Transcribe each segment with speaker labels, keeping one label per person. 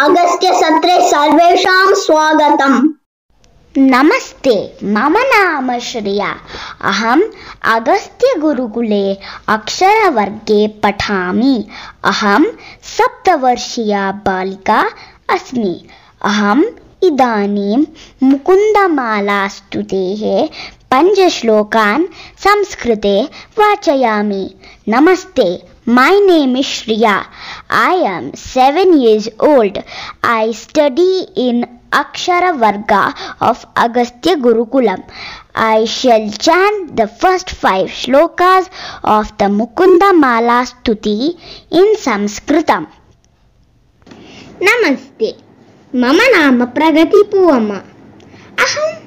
Speaker 1: अगस्त्यसत्रे सर्वेषां स्वागतम्।
Speaker 2: नमस्ते, मम नाम श्रिया। अहम् अगस्त्यगुरुकुले अक्षरवर्गे पठामि। अहं सप्तवर्षीया बालिका अस्मि। अहम् इदानीं मुकुन्दमालास्तुतेः पञ्चश्लोकान् संस्कृते वाचयामि। नमस्ते My name is Shriya. I am 7 years old. I study in Akshara Varga of Agastya Gurukulam. I shall chant the first five shlokas of the Mukunda Mala Stuti in Sanskritam.
Speaker 3: नमस्ते मम नाम प्रगतिपूवम्मा अहम्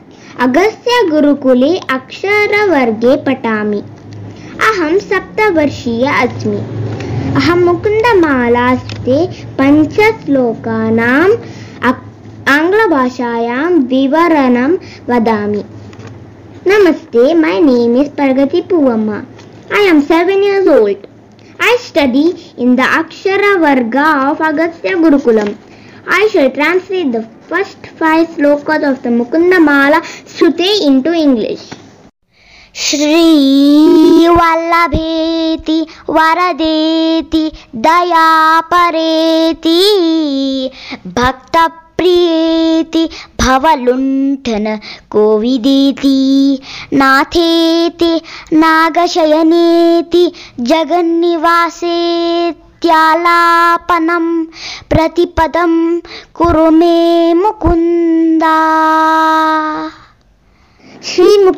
Speaker 3: अगस्त्यगुरुकुले अक्षरवर्गे पठामि अहं सप्तवर्षीया अस्मि अहं मुकुन्दमालास्ते पञ्चश्लोकानाम् आङ्ग्लभाषायां विवरणं वदामि नमस्ते my name is Pragati Poovamma I am seven years old study in the Akshara Varga of Agastya Gurukulam. I shall translate the first five slokas of the Mukunda Mala Sute into English.
Speaker 2: श्रीवल्लभेति वरदेति दयापरेति भक्तप्रियेति भवलुण्ठन कोविदेति नाथेति नागशयनेति जगन्निवासेत्यालापनं प्रतिपदं कुरु मे मुकुन्दा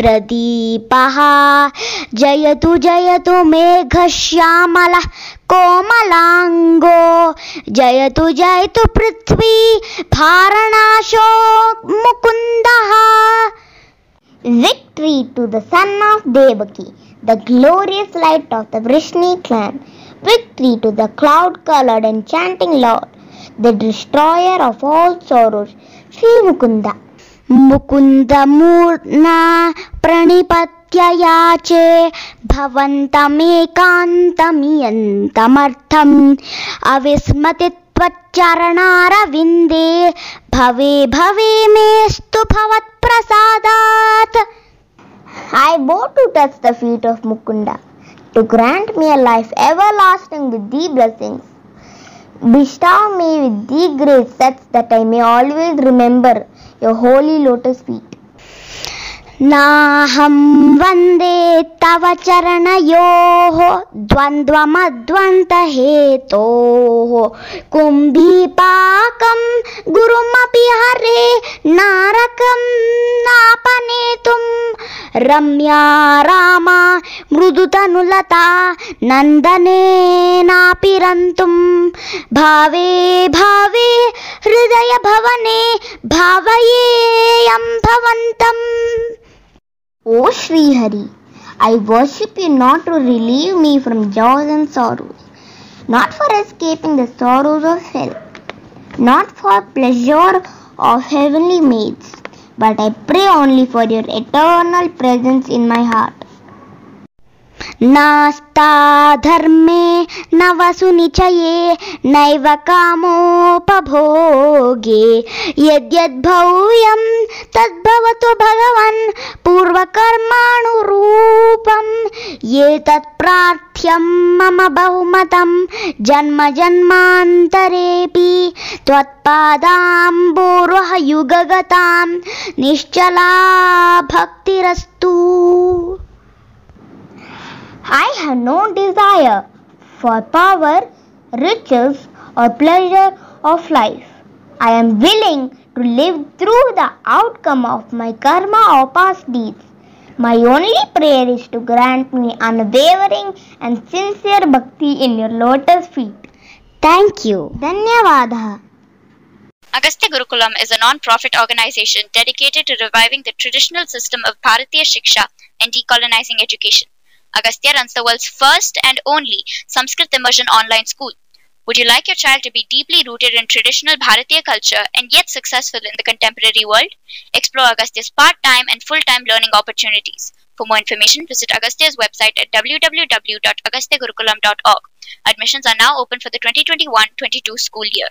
Speaker 2: वृष्णिवंशप्रदीपः जयतु जयतु मेघश्यामलः कोमलाङ्गो जयतु जयतु पृथ्वी भारणाशो मुकुन्दः
Speaker 3: Victory to the son of Devaki, the glorious light of the Vrishni clan. Victory to the cloud colored enchanting Lord, the destroyer of all sorrows, Sri Mukunda.
Speaker 2: मुकुन्दमूर्ना प्रणिपत्ययाचे भवन्तमेकान्तमियन्तमर्थम् अविस्मति त्वच्चरणारविन्दे भवे भवे मेस्तु भवत्प्रसादात्
Speaker 3: I bow to touch the feet of Mukunda to grant me a life everlasting with thee blessings. Bestow me with thee grace such that I may always remember your holy lotus feet.
Speaker 2: नाहं वंदे तव चरणयोः द्वन्द्वमद्वन्तहेतोः कुम्भीपाकं गुरुमपि हरे, नारकं नापनेतुं रम्या रामा मृदुतनुलता नन्दनेनापि रन्तुं भावे भावे हृदयभवने भावयेयं भवन्तम्
Speaker 3: Sri Hari, I worship you not to relieve me from joys and sorrows, not for escaping the sorrows of hell, not for pleasure of heavenly maids, but I pray only for your eternal presence in my heart.
Speaker 2: नास्ता धर्मे न वसुनिचये नैव कामोपभोगे। यद्यद्भूयं तद्भवतु भगवन् पूर्वकर्माणुरूपं ये तत्प्रार्थ्यं मम बहुमतं जन्म जन्मान्तरेऽपि। त्वत्पादाम्बोरुहयुगगतां निश्चला भक्तिरस्तु
Speaker 3: I have no desire for power, riches, or pleasure of life. I am willing to live through the outcome of my karma or past deeds. My only prayer is to grant me unwavering and sincere bhakti in your lotus feet.
Speaker 2: Thank you.
Speaker 3: Dhanyavadaha.
Speaker 4: Agastya Gurukulam is a non-profit organization dedicated to reviving the traditional system of Bharatiya Shiksha and decolonizing education. Agastya runs the world's first and only Sanskrit immersion online school. Would you like your child to be deeply rooted in traditional Bharatiya culture and yet successful in the contemporary world? Explore Agastya's part time and full time learning opportunities. For more information, visit Agastya's website at www.agastyagurukulam.org. Admissions are now open for the 2021 22 school year.